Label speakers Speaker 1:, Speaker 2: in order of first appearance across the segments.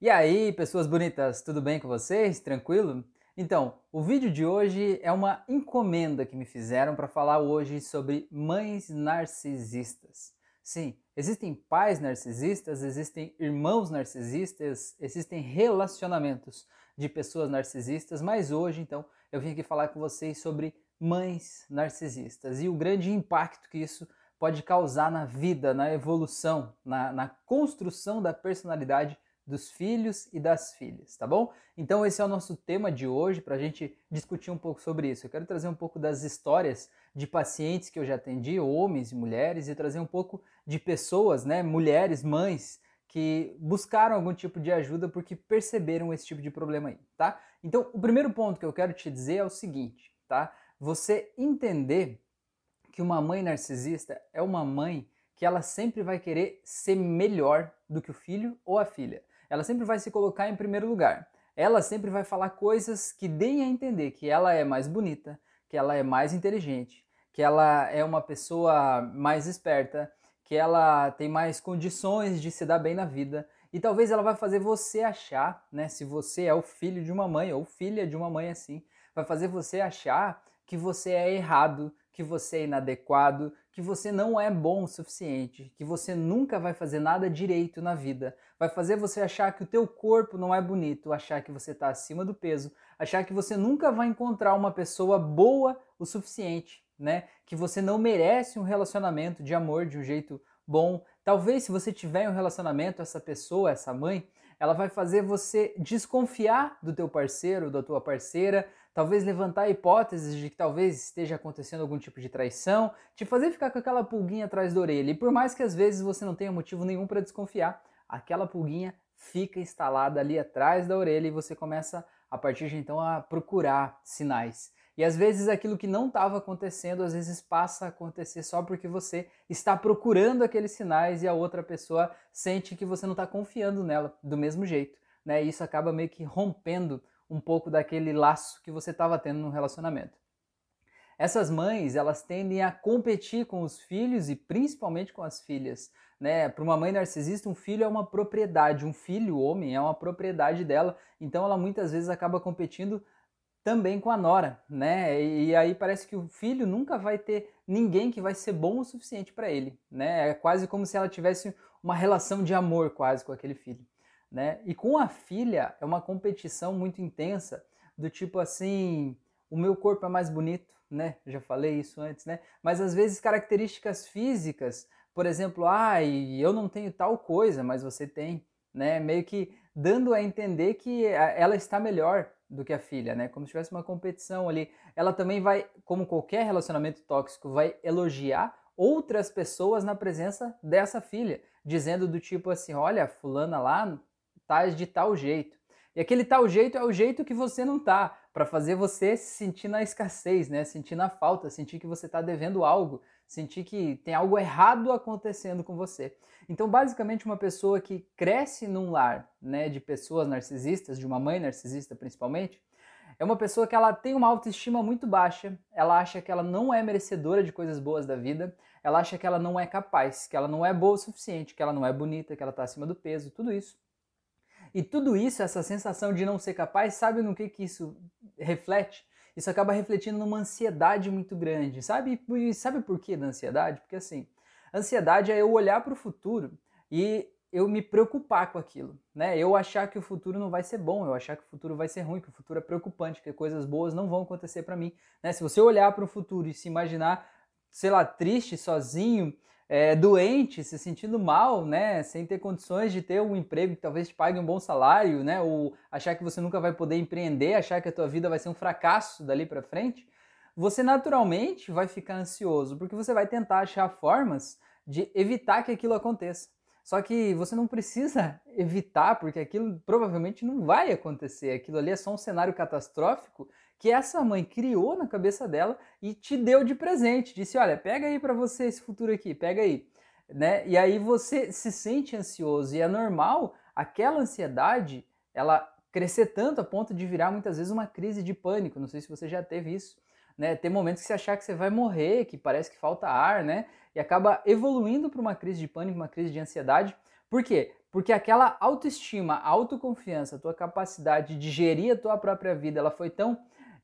Speaker 1: E aí, pessoas bonitas, tudo bem com vocês? Tranquilo? Então, o vídeo de hoje é uma encomenda que me fizeram para falar hoje sobre mães narcisistas. Sim, existem pais narcisistas, existem irmãos narcisistas, existem relacionamentos de pessoas narcisistas, mas hoje, então, eu vim aqui falar com vocês sobre mães narcisistas e o grande impacto que isso pode causar na vida, na evolução, na, na construção da personalidade dos filhos e das filhas, tá bom? Então esse é o nosso tema de hoje para a gente discutir um pouco sobre isso. Eu quero trazer um pouco das histórias de pacientes que eu já atendi, homens e mulheres, e trazer um pouco de pessoas, né, mulheres, mães, que buscaram algum tipo de ajuda porque perceberam esse tipo de problema aí, tá? Então o primeiro ponto que eu quero te dizer é o seguinte, tá? Você entender que uma mãe narcisista é uma mãe que ela sempre vai querer ser melhor do que o filho ou a filha ela sempre vai se colocar em primeiro lugar. Ela sempre vai falar coisas que deem a entender que ela é mais bonita, que ela é mais inteligente, que ela é uma pessoa mais esperta, que ela tem mais condições de se dar bem na vida. E talvez ela vai fazer você achar, né, se você é o filho de uma mãe ou filha de uma mãe assim, vai fazer você achar que você é errado, que você é inadequado, que você não é bom o suficiente, que você nunca vai fazer nada direito na vida. Vai fazer você achar que o teu corpo não é bonito, achar que você está acima do peso, achar que você nunca vai encontrar uma pessoa boa o suficiente, né? Que você não merece um relacionamento de amor de um jeito bom. Talvez se você tiver um relacionamento, essa pessoa, essa mãe, ela vai fazer você desconfiar do teu parceiro, da tua parceira, talvez levantar hipóteses de que talvez esteja acontecendo algum tipo de traição, te fazer ficar com aquela pulguinha atrás da orelha. E por mais que às vezes você não tenha motivo nenhum para desconfiar, aquela pulguinha fica instalada ali atrás da orelha e você começa a partir de então a procurar sinais. E às vezes aquilo que não estava acontecendo, às vezes passa a acontecer só porque você está procurando aqueles sinais e a outra pessoa sente que você não está confiando nela do mesmo jeito. Né? E isso acaba meio que rompendo um pouco daquele laço que você estava tendo no relacionamento. Essas mães, elas tendem a competir com os filhos e principalmente com as filhas, né? Para uma mãe narcisista, um filho é uma propriedade, um filho homem é uma propriedade dela, então ela muitas vezes acaba competindo também com a nora, né? E aí parece que o filho nunca vai ter ninguém que vai ser bom o suficiente para ele, né? É quase como se ela tivesse uma relação de amor quase com aquele filho né? E com a filha é uma competição muito intensa, do tipo assim, o meu corpo é mais bonito, né? Já falei isso antes, né? Mas às vezes características físicas, por exemplo, ah, eu não tenho tal coisa, mas você tem, né? Meio que dando a entender que ela está melhor do que a filha, né? Como se tivesse uma competição ali. Ela também vai, como qualquer relacionamento tóxico, vai elogiar outras pessoas na presença dessa filha, dizendo do tipo assim, olha, fulana lá tais de tal jeito. E aquele tal jeito é o jeito que você não tá, para fazer você se sentir na escassez, né? Sentir na falta, sentir que você está devendo algo, sentir que tem algo errado acontecendo com você. Então, basicamente, uma pessoa que cresce num lar, né, de pessoas narcisistas, de uma mãe narcisista principalmente, é uma pessoa que ela tem uma autoestima muito baixa, ela acha que ela não é merecedora de coisas boas da vida, ela acha que ela não é capaz, que ela não é boa o suficiente, que ela não é bonita, que ela está acima do peso, tudo isso. E tudo isso, essa sensação de não ser capaz, sabe no que, que isso reflete? Isso acaba refletindo numa ansiedade muito grande. Sabe, e sabe por que da ansiedade? Porque assim, ansiedade é eu olhar para o futuro e eu me preocupar com aquilo, né? Eu achar que o futuro não vai ser bom, eu achar que o futuro vai ser ruim, que o futuro é preocupante, que coisas boas não vão acontecer para mim, né? Se você olhar para o futuro e se imaginar, sei lá, triste, sozinho, é, doente, se sentindo mal, né, sem ter condições de ter um emprego que talvez te pague um bom salário, né, ou achar que você nunca vai poder empreender, achar que a tua vida vai ser um fracasso dali para frente, você naturalmente vai ficar ansioso, porque você vai tentar achar formas de evitar que aquilo aconteça. Só que você não precisa evitar, porque aquilo provavelmente não vai acontecer. Aquilo ali é só um cenário catastrófico que essa mãe criou na cabeça dela e te deu de presente. Disse: Olha, pega aí para você esse futuro aqui, pega aí. Né? E aí você se sente ansioso e é normal aquela ansiedade ela crescer tanto a ponto de virar muitas vezes uma crise de pânico. Não sei se você já teve isso. Né? Tem momentos que você achar que você vai morrer, que parece que falta ar, né? E acaba evoluindo para uma crise de pânico, uma crise de ansiedade. Por quê? Porque aquela autoestima, autoconfiança, a tua capacidade de gerir a tua própria vida, ela foi tão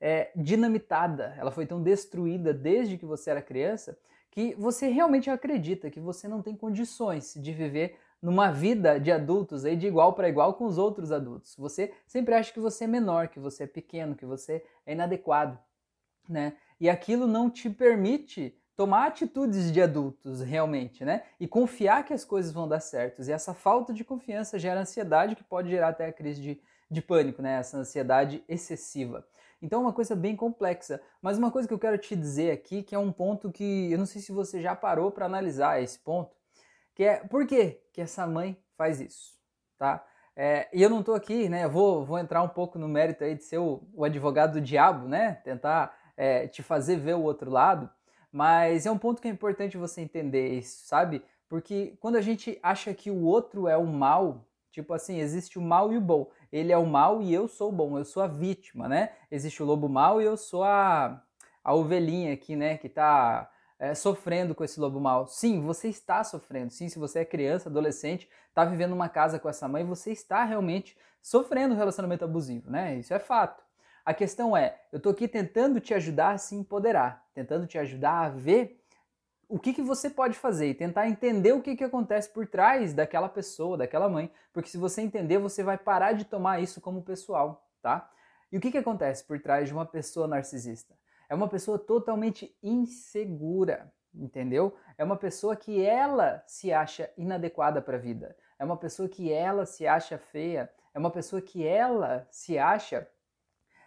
Speaker 1: é, dinamitada, ela foi tão destruída desde que você era criança, que você realmente acredita que você não tem condições de viver numa vida de adultos aí de igual para igual com os outros adultos. Você sempre acha que você é menor, que você é pequeno, que você é inadequado, né? E aquilo não te permite tomar atitudes de adultos realmente, né? E confiar que as coisas vão dar certo. E essa falta de confiança gera ansiedade que pode gerar até a crise de, de pânico, né? Essa ansiedade excessiva. Então é uma coisa bem complexa. Mas uma coisa que eu quero te dizer aqui, que é um ponto que eu não sei se você já parou para analisar esse ponto, que é por que, que essa mãe faz isso, tá? É, e eu não estou aqui, né? Vou, vou entrar um pouco no mérito aí de ser o, o advogado do diabo, né? Tentar é, te fazer ver o outro lado. Mas é um ponto que é importante você entender isso, sabe? Porque quando a gente acha que o outro é o mal, tipo assim, existe o mal e o bom. Ele é o mal e eu sou o bom, eu sou a vítima, né? Existe o lobo mal e eu sou a, a ovelhinha aqui, né? Que tá é, sofrendo com esse lobo mal. Sim, você está sofrendo. Sim, se você é criança, adolescente, está vivendo uma casa com essa mãe, você está realmente sofrendo um relacionamento abusivo, né? Isso é fato. A questão é, eu estou aqui tentando te ajudar a se empoderar, tentando te ajudar a ver o que, que você pode fazer e tentar entender o que, que acontece por trás daquela pessoa, daquela mãe, porque se você entender, você vai parar de tomar isso como pessoal, tá? E o que, que acontece por trás de uma pessoa narcisista? É uma pessoa totalmente insegura, entendeu? É uma pessoa que ela se acha inadequada para a vida. É uma pessoa que ela se acha feia. É uma pessoa que ela se acha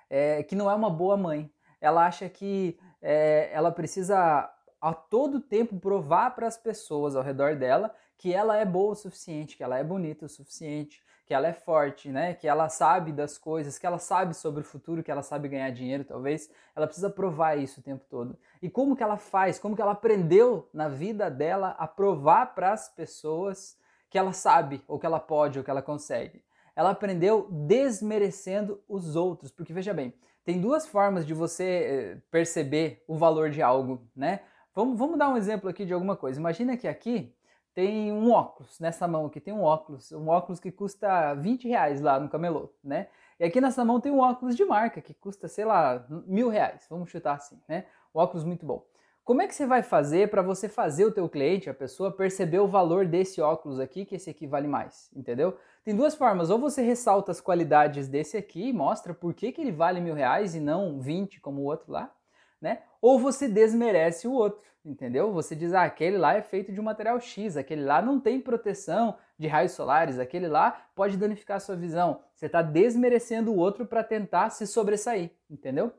Speaker 1: é, que não é uma boa mãe. Ela acha que é, ela precisa a todo tempo provar para as pessoas ao redor dela que ela é boa o suficiente, que ela é bonita o suficiente, que ela é forte, né? Que ela sabe das coisas, que ela sabe sobre o futuro, que ela sabe ganhar dinheiro, talvez. Ela precisa provar isso o tempo todo. E como que ela faz? Como que ela aprendeu na vida dela a provar para as pessoas que ela sabe, ou que ela pode, ou que ela consegue? ela aprendeu desmerecendo os outros. Porque veja bem, tem duas formas de você eh, perceber o valor de algo, né? Vamos, vamos dar um exemplo aqui de alguma coisa. Imagina que aqui tem um óculos, nessa mão aqui tem um óculos, um óculos que custa 20 reais lá no camelô, né? E aqui nessa mão tem um óculos de marca que custa, sei lá, mil reais, vamos chutar assim, né? Um óculos muito bom. Como é que você vai fazer para você fazer o teu cliente, a pessoa, perceber o valor desse óculos aqui, que esse aqui vale mais, entendeu? Tem duas formas, ou você ressalta as qualidades desse aqui, mostra por que, que ele vale mil reais e não 20 como o outro lá, né? Ou você desmerece o outro, entendeu? Você diz, ah, aquele lá é feito de um material X, aquele lá não tem proteção de raios solares, aquele lá pode danificar a sua visão. Você está desmerecendo o outro para tentar se sobressair, entendeu?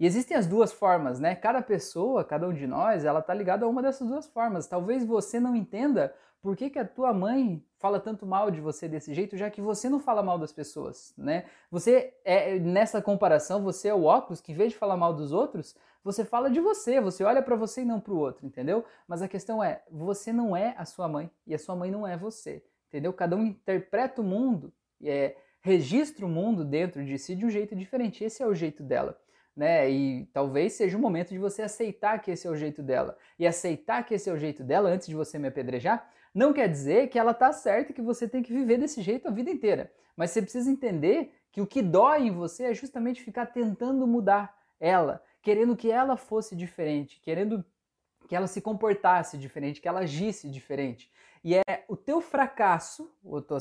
Speaker 1: E existem as duas formas, né? Cada pessoa, cada um de nós, ela tá ligada a uma dessas duas formas. Talvez você não entenda por que, que a tua mãe fala tanto mal de você desse jeito, já que você não fala mal das pessoas, né? Você é nessa comparação, você é o óculos que em vez de falar mal dos outros, você fala de você, você olha para você e não para o outro, entendeu? Mas a questão é, você não é a sua mãe e a sua mãe não é você, entendeu? Cada um interpreta o mundo, é, registra o mundo dentro de si de um jeito diferente. Esse é o jeito dela né? E talvez seja o momento de você aceitar que esse é o jeito dela. E aceitar que esse é o jeito dela antes de você me apedrejar, não quer dizer que ela tá certa e que você tem que viver desse jeito a vida inteira. Mas você precisa entender que o que dói em você é justamente ficar tentando mudar ela, querendo que ela fosse diferente, querendo que ela se comportasse diferente, que ela agisse diferente. E é o teu fracasso, a tua,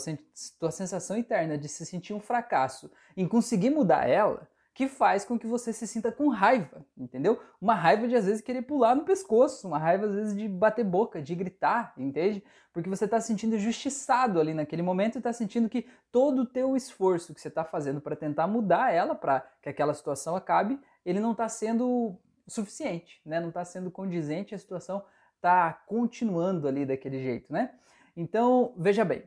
Speaker 1: tua sensação interna de se sentir um fracasso em conseguir mudar ela, que faz com que você se sinta com raiva, entendeu? Uma raiva de às vezes querer pular no pescoço, uma raiva às vezes de bater boca, de gritar, entende? Porque você está se sentindo injustiçado ali naquele momento e está sentindo que todo o teu esforço que você está fazendo para tentar mudar ela, para que aquela situação acabe, ele não está sendo suficiente, né? Não está sendo condizente, a situação está continuando ali daquele jeito, né? Então, veja bem,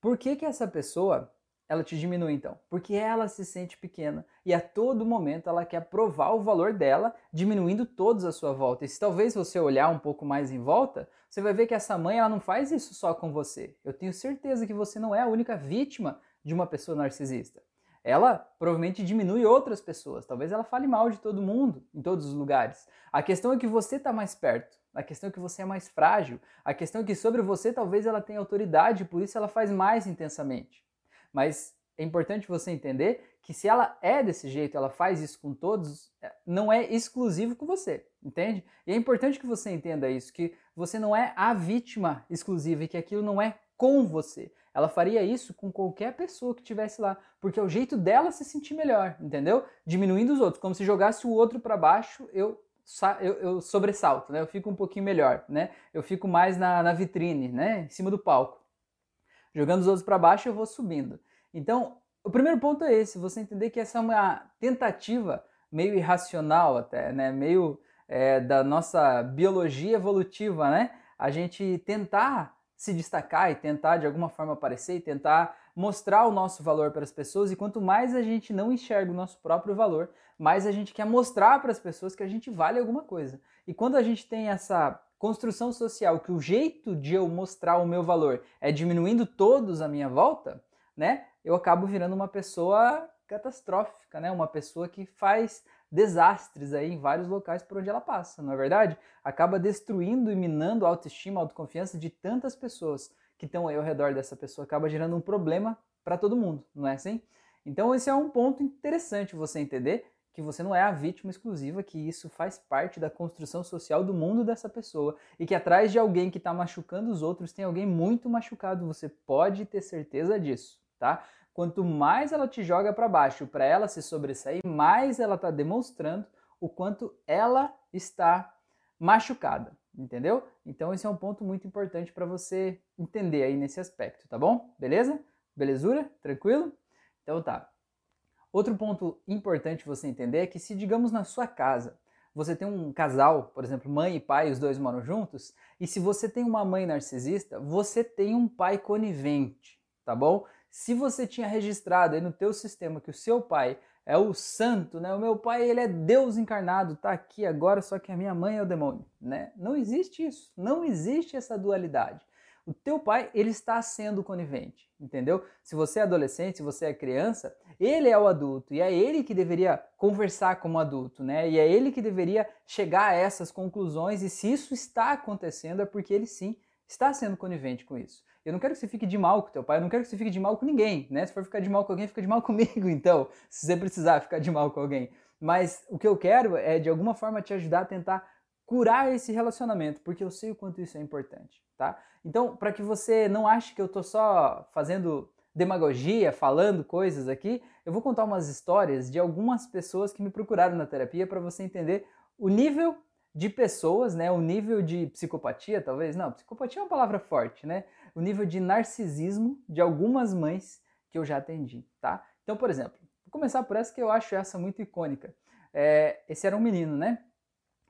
Speaker 1: por que que essa pessoa ela te diminui então? Porque ela se sente pequena e a todo momento ela quer provar o valor dela, diminuindo todos à sua volta. E se talvez você olhar um pouco mais em volta, você vai ver que essa mãe ela não faz isso só com você. Eu tenho certeza que você não é a única vítima de uma pessoa narcisista. Ela provavelmente diminui outras pessoas. Talvez ela fale mal de todo mundo, em todos os lugares. A questão é que você está mais perto. A questão é que você é mais frágil. A questão é que sobre você talvez ela tenha autoridade, por isso ela faz mais intensamente. Mas é importante você entender que se ela é desse jeito, ela faz isso com todos, é, não é exclusivo com você, entende? E é importante que você entenda isso, que você não é a vítima exclusiva e que aquilo não é com você. Ela faria isso com qualquer pessoa que estivesse lá, porque é o jeito dela se sentir melhor, entendeu? Diminuindo os outros, como se jogasse o outro para baixo, eu, eu, eu, sobressalto, né? Eu fico um pouquinho melhor, né? Eu fico mais na, na vitrine, né? Em cima do palco. Jogando os outros para baixo, eu vou subindo. Então, o primeiro ponto é esse, você entender que essa é uma tentativa meio irracional até, né? Meio é, da nossa biologia evolutiva, né? A gente tentar se destacar e tentar de alguma forma aparecer e tentar mostrar o nosso valor para as pessoas. E quanto mais a gente não enxerga o nosso próprio valor, mais a gente quer mostrar para as pessoas que a gente vale alguma coisa. E quando a gente tem essa construção social que o jeito de eu mostrar o meu valor é diminuindo todos à minha volta, né? eu acabo virando uma pessoa catastrófica, né? Uma pessoa que faz desastres aí em vários locais por onde ela passa, não é verdade? Acaba destruindo e minando a autoestima, a autoconfiança de tantas pessoas que estão aí ao redor dessa pessoa, acaba gerando um problema para todo mundo, não é assim? Então esse é um ponto interessante você entender que você não é a vítima exclusiva, que isso faz parte da construção social do mundo dessa pessoa e que atrás de alguém que está machucando os outros tem alguém muito machucado, você pode ter certeza disso tá? Quanto mais ela te joga para baixo para ela se sobressair, mais ela está demonstrando o quanto ela está machucada, entendeu? Então esse é um ponto muito importante para você entender aí nesse aspecto, tá bom? Beleza? Belezura? Tranquilo? Então tá. Outro ponto importante você entender é que se digamos na sua casa você tem um casal, por exemplo, mãe e pai, os dois moram juntos, e se você tem uma mãe narcisista, você tem um pai conivente, tá bom? Se você tinha registrado aí no teu sistema que o seu pai é o santo, né? O meu pai, ele é Deus encarnado, tá aqui agora, só que a minha mãe é o demônio, né? Não existe isso, não existe essa dualidade. O teu pai, ele está sendo conivente, entendeu? Se você é adolescente, se você é criança, ele é o adulto e é ele que deveria conversar como adulto, né? E é ele que deveria chegar a essas conclusões e se isso está acontecendo é porque ele sim está sendo conivente com isso. Eu não quero que você fique de mal com teu pai, eu não quero que você fique de mal com ninguém, né? Se for ficar de mal com alguém, fica de mal comigo, então, se você precisar ficar de mal com alguém. Mas o que eu quero é, de alguma forma, te ajudar a tentar curar esse relacionamento, porque eu sei o quanto isso é importante, tá? Então, para que você não ache que eu tô só fazendo demagogia, falando coisas aqui, eu vou contar umas histórias de algumas pessoas que me procuraram na terapia para você entender o nível de pessoas, né? O nível de psicopatia, talvez. Não, psicopatia é uma palavra forte, né? O nível de narcisismo de algumas mães que eu já atendi, tá? Então, por exemplo, vou começar por essa que eu acho essa muito icônica. É, esse era um menino, né?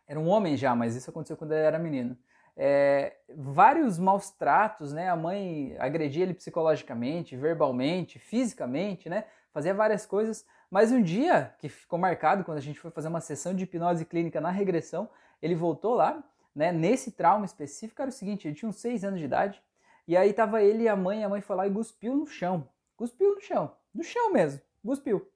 Speaker 1: Era um homem já, mas isso aconteceu quando ele era menino. É, vários maus tratos, né? A mãe agredia ele psicologicamente, verbalmente, fisicamente, né? Fazia várias coisas, mas um dia que ficou marcado quando a gente foi fazer uma sessão de hipnose clínica na regressão, ele voltou lá, né? Nesse trauma específico era o seguinte: ele tinha uns seis anos de idade, e aí tava ele e a mãe, a mãe foi lá e cuspiu no chão. Cuspiu no chão. No chão mesmo. Cuspiu.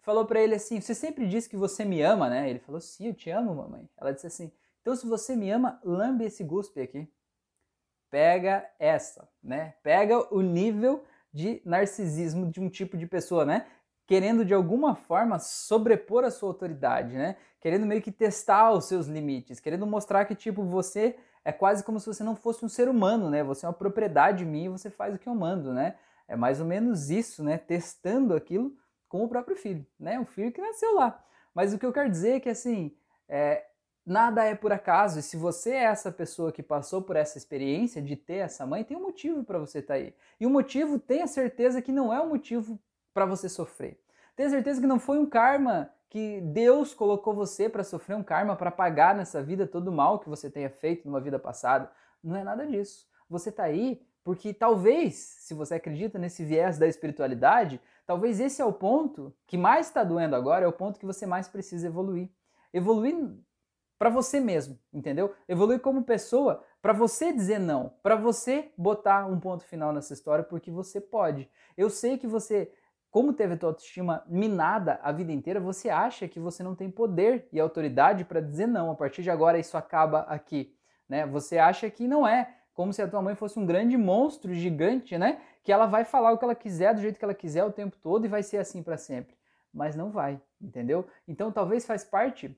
Speaker 1: Falou para ele assim: Você sempre diz que você me ama, né? Ele falou: Sim, eu te amo, mamãe. Ela disse assim: Então, se você me ama, lambe esse guspe aqui. Pega essa, né? Pega o nível de narcisismo de um tipo de pessoa, né? Querendo de alguma forma sobrepor a sua autoridade, né? Querendo meio que testar os seus limites, querendo mostrar que, tipo, você é quase como se você não fosse um ser humano, né? Você é uma propriedade minha e você faz o que eu mando, né? É mais ou menos isso, né? Testando aquilo com o próprio filho, né? O filho que nasceu lá. Mas o que eu quero dizer é que, assim, é, nada é por acaso. E se você é essa pessoa que passou por essa experiência de ter essa mãe, tem um motivo para você estar tá aí. E o motivo, tenha certeza que não é um motivo para você sofrer. Tenha certeza que não foi um karma que Deus colocou você para sofrer um karma, para pagar nessa vida todo o mal que você tenha feito numa vida passada. Não é nada disso. Você está aí porque talvez, se você acredita nesse viés da espiritualidade, talvez esse é o ponto que mais está doendo agora, é o ponto que você mais precisa evoluir. Evoluir para você mesmo, entendeu? Evoluir como pessoa, para você dizer não, para você botar um ponto final nessa história, porque você pode. Eu sei que você como teve a tua autoestima minada a vida inteira, você acha que você não tem poder e autoridade para dizer não, a partir de agora isso acaba aqui, né? Você acha que não é, como se a tua mãe fosse um grande monstro gigante, né? Que ela vai falar o que ela quiser do jeito que ela quiser o tempo todo e vai ser assim para sempre. Mas não vai, entendeu? Então talvez faz parte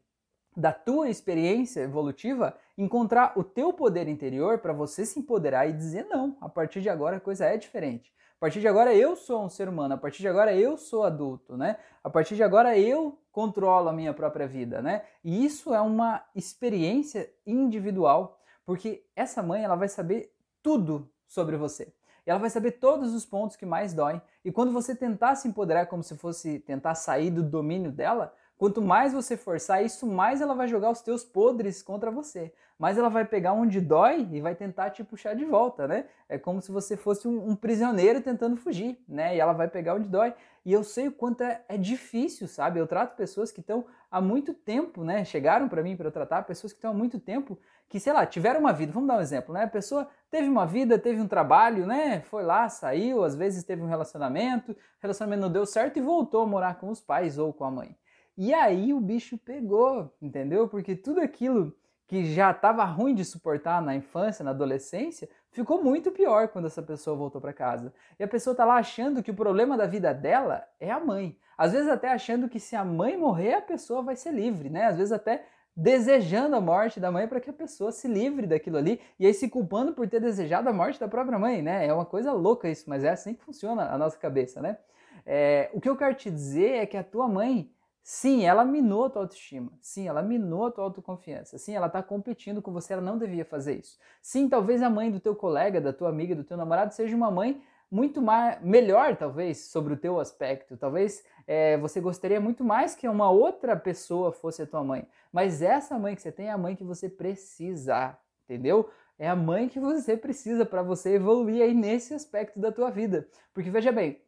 Speaker 1: da tua experiência evolutiva encontrar o teu poder interior para você se empoderar e dizer não. A partir de agora a coisa é diferente partir de agora eu sou um ser humano, a partir de agora eu sou adulto, né? A partir de agora eu controlo a minha própria vida, né? E isso é uma experiência individual, porque essa mãe ela vai saber tudo sobre você. Ela vai saber todos os pontos que mais doem. E quando você tentar se empoderar como se fosse tentar sair do domínio dela, Quanto mais você forçar isso, mais ela vai jogar os teus podres contra você. Mais ela vai pegar onde dói e vai tentar te puxar de volta, né? É como se você fosse um, um prisioneiro tentando fugir, né? E ela vai pegar onde dói. E eu sei o quanto é, é difícil, sabe? Eu trato pessoas que estão há muito tempo, né? Chegaram para mim para eu tratar pessoas que estão há muito tempo que, sei lá, tiveram uma vida. Vamos dar um exemplo, né? A pessoa teve uma vida, teve um trabalho, né? Foi lá, saiu, às vezes teve um relacionamento, o relacionamento não deu certo e voltou a morar com os pais ou com a mãe. E aí o bicho pegou, entendeu? Porque tudo aquilo que já estava ruim de suportar na infância, na adolescência, ficou muito pior quando essa pessoa voltou para casa. E a pessoa tá lá achando que o problema da vida dela é a mãe. Às vezes até achando que se a mãe morrer, a pessoa vai ser livre, né? Às vezes até desejando a morte da mãe para que a pessoa se livre daquilo ali e aí se culpando por ter desejado a morte da própria mãe, né? É uma coisa louca isso, mas é assim que funciona a nossa cabeça, né? É, o que eu quero te dizer é que a tua mãe Sim, ela minou a tua autoestima. Sim, ela minou a tua autoconfiança. Sim, ela está competindo com você, ela não devia fazer isso. Sim, talvez a mãe do teu colega, da tua amiga, do teu namorado seja uma mãe muito mais, melhor, talvez, sobre o teu aspecto. Talvez é, você gostaria muito mais que uma outra pessoa fosse a tua mãe. Mas essa mãe que você tem é a mãe que você precisa, entendeu? É a mãe que você precisa para você evoluir aí nesse aspecto da tua vida. Porque veja bem,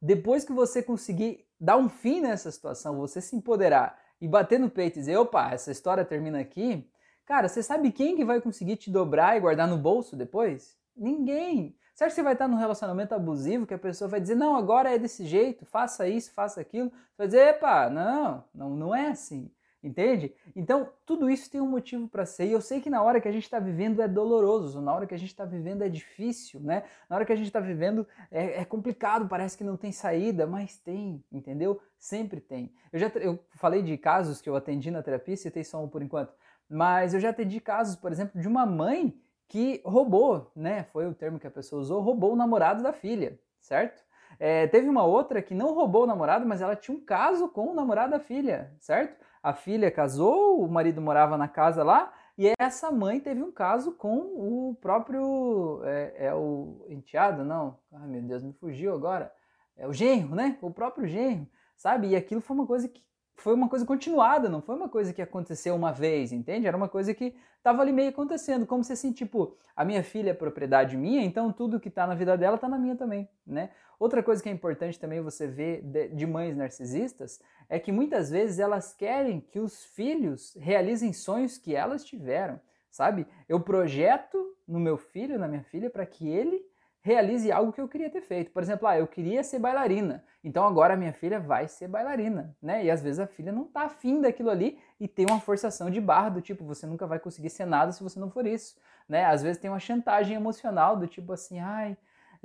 Speaker 1: depois que você conseguir dar um fim nessa situação, você se empoderar e bater no peito e dizer, opa, essa história termina aqui, cara, você sabe quem que vai conseguir te dobrar e guardar no bolso depois? Ninguém. Acha que você vai estar num relacionamento abusivo que a pessoa vai dizer, não, agora é desse jeito, faça isso, faça aquilo? Você vai dizer, epa, não, não, não é assim. Entende? Então, tudo isso tem um motivo para ser. E eu sei que na hora que a gente está vivendo é doloroso, na hora que a gente está vivendo é difícil, né? Na hora que a gente está vivendo é, é, complicado, parece que não tem saída, mas tem, entendeu? Sempre tem. Eu já eu falei de casos que eu atendi na terapia, citei só um por enquanto, mas eu já atendi casos, por exemplo, de uma mãe que roubou, né? Foi o termo que a pessoa usou, roubou o namorado da filha, certo? É, teve uma outra que não roubou o namorado, mas ela tinha um caso com o namorado da filha, certo? A filha casou, o marido morava na casa lá, e essa mãe teve um caso com o próprio. É, é o enteado? Não. Ai meu Deus, me fugiu agora. É o genro, né? O próprio genro, sabe? E aquilo foi uma coisa que foi uma coisa continuada, não foi uma coisa que aconteceu uma vez, entende? Era uma coisa que estava ali meio acontecendo, como se assim, tipo, a minha filha é propriedade minha, então tudo que está na vida dela está na minha também, né? Outra coisa que é importante também você ver de, mães narcisistas é que muitas vezes elas querem que os filhos realizem sonhos que elas tiveram, sabe? Eu projeto no meu filho, na minha filha, para que ele realize algo que eu queria ter feito. Por exemplo, ah, eu queria ser bailarina, então agora a minha filha vai ser bailarina, né? E às vezes a filha não tá afim daquilo ali e tem uma forçação de barra do tipo, você nunca vai conseguir ser nada se você não for isso, né? Às vezes tem uma chantagem emocional do tipo assim, ai,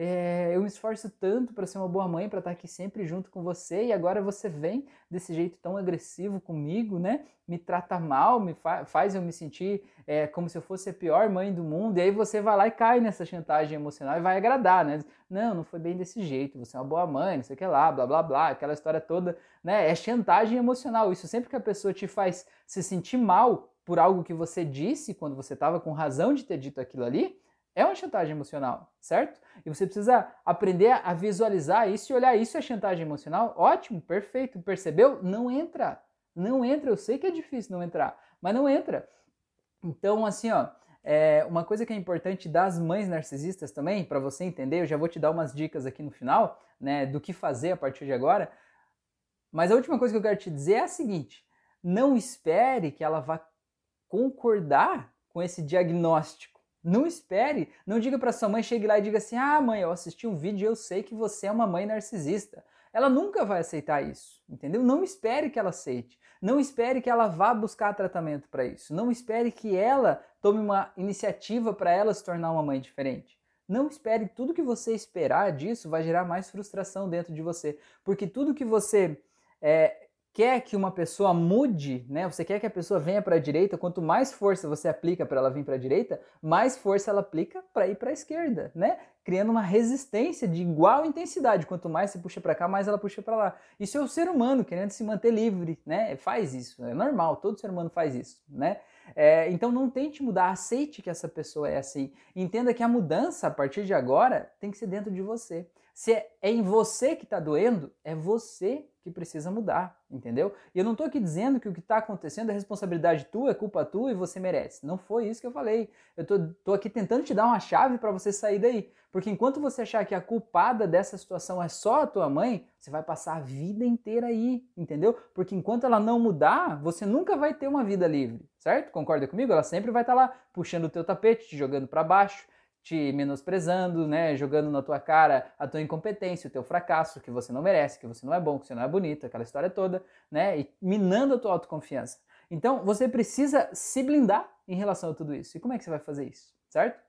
Speaker 1: é, eu me esforço tanto para ser uma boa mãe, para estar tá aqui sempre junto com você, e agora você vem desse jeito tão agressivo comigo, né? Me trata mal, me fa faz eu me sentir é, como se eu fosse a pior mãe do mundo, e aí você vai lá e cai nessa chantagem emocional e vai agradar, né? Não, não foi bem desse jeito, você é uma boa mãe, não sei o que lá, blá blá blá, aquela história toda, né? É chantagem emocional. Isso sempre que a pessoa te faz se sentir mal por algo que você disse quando você estava com razão de ter dito aquilo ali, é uma chantagem emocional, certo? E você precisa aprender a visualizar isso e olhar isso é chantagem emocional. Ótimo, perfeito, percebeu? Não entra. Não entra. Eu sei que é difícil não entrar, mas não entra. Então, assim, ó, é uma coisa que é importante das mães narcisistas também, para você entender, eu já vou te dar umas dicas aqui no final, né, do que fazer a partir de agora. Mas a última coisa que eu quero te dizer é a seguinte: não espere que ela vá concordar com esse diagnóstico não espere, não diga para sua mãe, chegue lá e diga assim: "Ah, mãe, eu assisti um vídeo e eu sei que você é uma mãe narcisista". ela nunca vai aceitar isso, entendeu? Não espere que ela aceite. Não espere que ela vá buscar tratamento para isso. Não espere que ela tome uma iniciativa para ela se tornar uma mãe diferente. Não espere tudo que você esperar disso vai gerar mais frustração dentro de você, porque tudo que você é, quer que uma pessoa mude, né? Você quer que a pessoa venha para a direita, quanto mais força você aplica para ela vir para a direita, mais força ela aplica para ir para a esquerda, né? Criando uma resistência de igual intensidade. Quanto mais você puxa para cá, mais ela puxa para lá. Isso é o ser humano querendo se manter livre, né? Faz isso, é normal, todo ser humano faz isso, né? É, então não tente mudar, aceite que essa pessoa é assim. Entenda que a mudança a partir de agora tem que ser dentro de você. Se é, é em você que está doendo, é você que precisa mudar, entendeu? E eu não estou aqui dizendo que o que está acontecendo é responsabilidade tua, é culpa tua e você merece. Não foi isso que eu falei. Eu tô, tô aqui tentando te dar uma chave para você sair daí. Porque enquanto você achar que a culpada dessa situação é só a tua mãe, você vai passar a vida inteira aí, entendeu? Porque enquanto ela não mudar, você nunca vai ter uma vida livre, certo? Concorda comigo? Ela sempre vai estar tá lá puxando o teu tapete, te jogando para baixo, te menosprezando, né, jogando na tua cara a tua incompetência, o teu fracasso, que você não merece, que você não é bom, que você não é bonito, aquela história toda, né, e minando a tua autoconfiança. Então, você precisa se blindar em relação a tudo isso. E como é que você vai fazer isso, certo?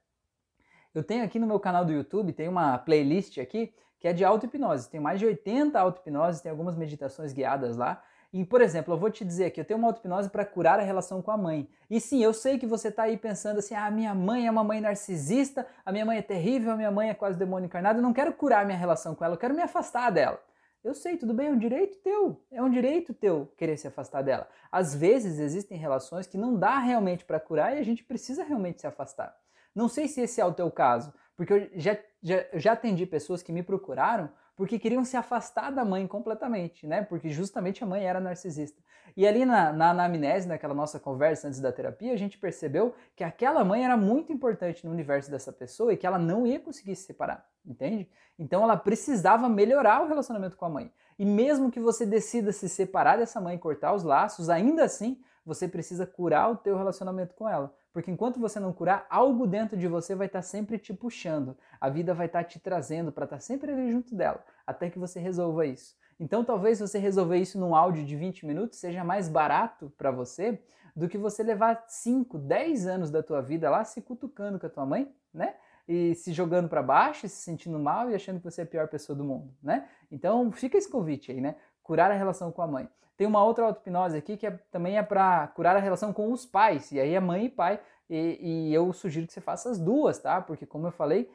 Speaker 1: Eu tenho aqui no meu canal do YouTube, tem uma playlist aqui que é de auto-hipnose. Tem mais de 80 auto-hipnoses, tem algumas meditações guiadas lá. E, por exemplo, eu vou te dizer que eu tenho uma auto-hipnose para curar a relação com a mãe. E sim, eu sei que você está aí pensando assim: ah, minha mãe é uma mãe narcisista, a minha mãe é terrível, a minha mãe é quase demônio encarnado, eu não quero curar minha relação com ela, eu quero me afastar dela. Eu sei, tudo bem, é um direito teu. É um direito teu querer se afastar dela. Às vezes existem relações que não dá realmente para curar e a gente precisa realmente se afastar. Não sei se esse é o teu caso, porque eu já, já, já atendi pessoas que me procuraram porque queriam se afastar da mãe completamente, né? Porque justamente a mãe era narcisista. E ali na, na anamnese, naquela nossa conversa antes da terapia, a gente percebeu que aquela mãe era muito importante no universo dessa pessoa e que ela não ia conseguir se separar, entende? Então ela precisava melhorar o relacionamento com a mãe. E mesmo que você decida se separar dessa mãe e cortar os laços, ainda assim você precisa curar o teu relacionamento com ela. Porque enquanto você não curar, algo dentro de você vai estar sempre te puxando. A vida vai estar te trazendo para estar sempre ali junto dela, até que você resolva isso. Então, talvez você resolver isso num áudio de 20 minutos seja mais barato para você do que você levar 5, 10 anos da tua vida lá se cutucando com a tua mãe, né? E se jogando para baixo, se sentindo mal e achando que você é a pior pessoa do mundo, né? Então, fica esse convite aí, né? Curar a relação com a mãe. Tem uma outra auto-hipnose aqui que é, também é para curar a relação com os pais, e aí é mãe e pai, e, e, eu sugiro que você faça as duas, tá? Porque, como eu falei,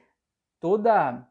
Speaker 1: toda.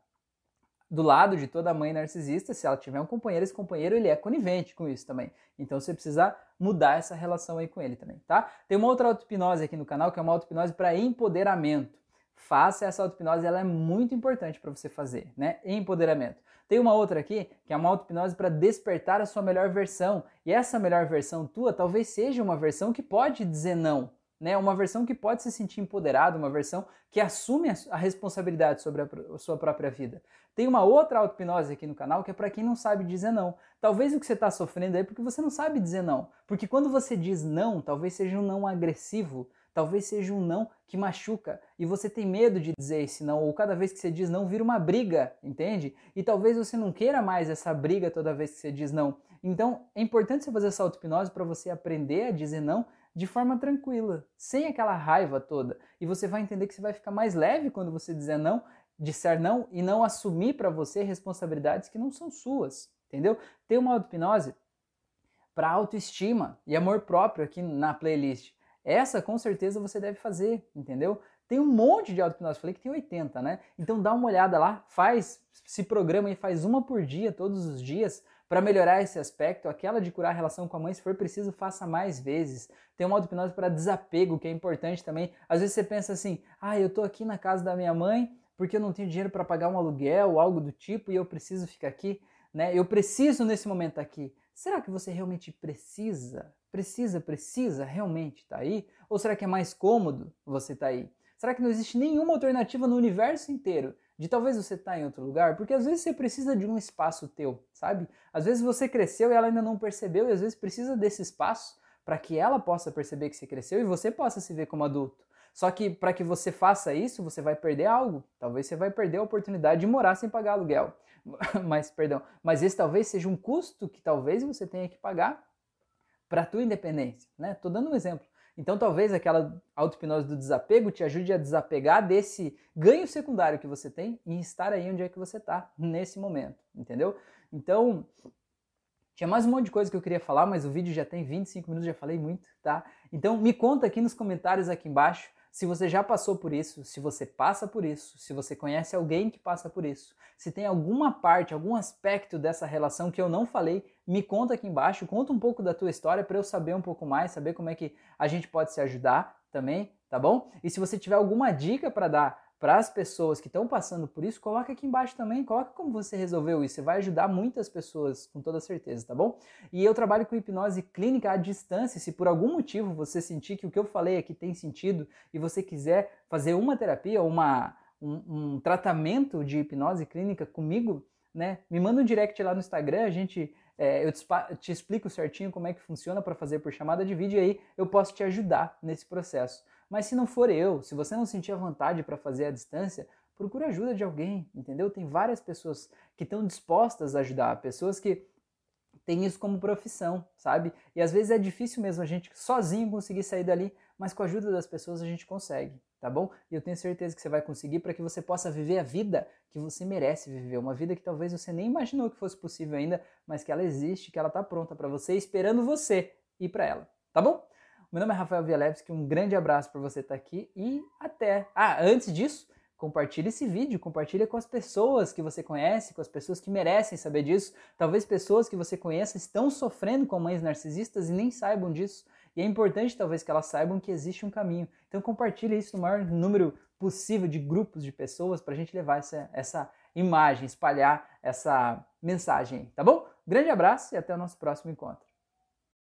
Speaker 1: Do lado de toda mãe narcisista, se ela tiver um companheiro, esse companheiro ele é conivente com isso também. Então você precisa mudar essa relação aí com ele também, tá? Tem uma outra auto-hipnose aqui no canal que é uma auto-hipnose para empoderamento. Faça essa auto-hipnose, ela é muito importante para você fazer, né? Empoderamento. Tem uma outra aqui, que é uma auto-hipnose para despertar a sua melhor versão. E essa melhor versão tua talvez seja uma versão que pode dizer não, né? Uma versão que pode se sentir empoderada, uma versão que assume a responsabilidade sobre a sua própria vida. Tem uma outra auto-hipnose aqui no canal que é para quem não sabe dizer não. Talvez o que você está sofrendo é porque você não sabe dizer não. Porque quando você diz não, talvez seja um não agressivo, talvez seja um não que machuca e você tem medo de dizer esse não, ou cada vez que você diz não vira uma briga, entende? E talvez você não queira mais essa briga toda vez que você diz não. Então é importante você fazer essa auto-hipnose para você aprender a dizer não de forma tranquila, sem aquela raiva toda. E você vai entender que você vai ficar mais leve quando você dizer não, disser não e não assumir para você responsabilidades que não são suas, entendeu? Tem uma auto-hipnose para autoestima e amor próprio aqui na playlist. Essa com certeza você deve fazer, entendeu? Tem um monte de auto-hipnose, falei que tem 80, né? Então dá uma olhada lá, faz, se programa e faz uma por dia, todos os dias, para melhorar esse aspecto. Aquela de curar a relação com a mãe, se for preciso, faça mais vezes. Tem uma auto-hipnose para desapego, que é importante também. Às vezes você pensa assim, ah, eu tô aqui na casa da minha mãe porque eu não tenho dinheiro para pagar um aluguel ou algo do tipo e eu preciso ficar aqui, né? Eu preciso nesse momento aqui. Será que você realmente precisa? Precisa, precisa realmente estar tá aí? Ou será que é mais cômodo você estar tá aí? Será que não existe nenhuma alternativa no universo inteiro de talvez você estar tá em outro lugar? Porque às vezes você precisa de um espaço teu, sabe? Às vezes você cresceu e ela ainda não percebeu, e às vezes precisa desse espaço para que ela possa perceber que você cresceu e você possa se ver como adulto. Só que para que você faça isso, você vai perder algo. Talvez você vai perder a oportunidade de morar sem pagar aluguel. mas perdão, mas esse talvez seja um custo que talvez você tenha que pagar para a tua independência, né? Tô dando um exemplo. Então talvez aquela auto-hipnose do desapego te ajude a desapegar desse ganho secundário que você tem e estar aí onde é que você está nesse momento, entendeu? Então, tinha mais um monte de coisa que eu queria falar, mas o vídeo já tem 25 minutos, já falei muito, tá? Então me conta aqui nos comentários aqui embaixo se você já passou por isso, se você passa por isso, se você conhece alguém que passa por isso, se tem alguma parte, algum aspecto dessa relação que eu não falei, me conta aqui embaixo, conta um pouco da tua história para eu saber um pouco mais, saber como é que a gente pode se ajudar também, tá bom? E se você tiver alguma dica para dar para as pessoas que estão passando por isso, coloca aqui embaixo também, coloca como você resolveu isso, você vai ajudar muitas pessoas, com toda certeza, tá bom? E eu trabalho com hipnose clínica à distância, se por algum motivo você sentir que o que eu falei aqui tem sentido e você quiser fazer uma terapia, uma, um, um tratamento de hipnose clínica comigo, né, me manda um direct lá no Instagram, a gente é, eu te, te, explico certinho como é que funciona para fazer por chamada de vídeo e aí eu posso te ajudar nesse processo. Mas se não for eu, se você não sentir a vontade para fazer à distância, procure ajuda de alguém, entendeu? Tem várias pessoas que estão dispostas a ajudar, pessoas que têm isso como profissão, sabe? E às vezes é difícil mesmo a gente sozinho conseguir sair dali, mas com a ajuda das pessoas a gente consegue, tá bom? E eu tenho certeza que você vai conseguir para que você possa viver a vida que você merece viver, uma vida que talvez você nem imaginou que fosse possível ainda, mas que ela existe, que ela está pronta para você, esperando você ir para ela, tá bom? Meu nome é Rafael Vielewski, um grande abraço para você estar tá aqui e até. Ah, antes disso, compartilhe esse vídeo, compartilhe com as pessoas que você conhece, com as pessoas que merecem saber disso. Talvez pessoas que você conheça estão sofrendo com mães narcisistas e nem saibam disso. E é importante talvez que elas saibam que existe um caminho. Então compartilhe isso no maior número possível de grupos de pessoas para a gente levar essa, essa imagem, espalhar essa mensagem, tá bom? Grande abraço e até o nosso próximo encontro.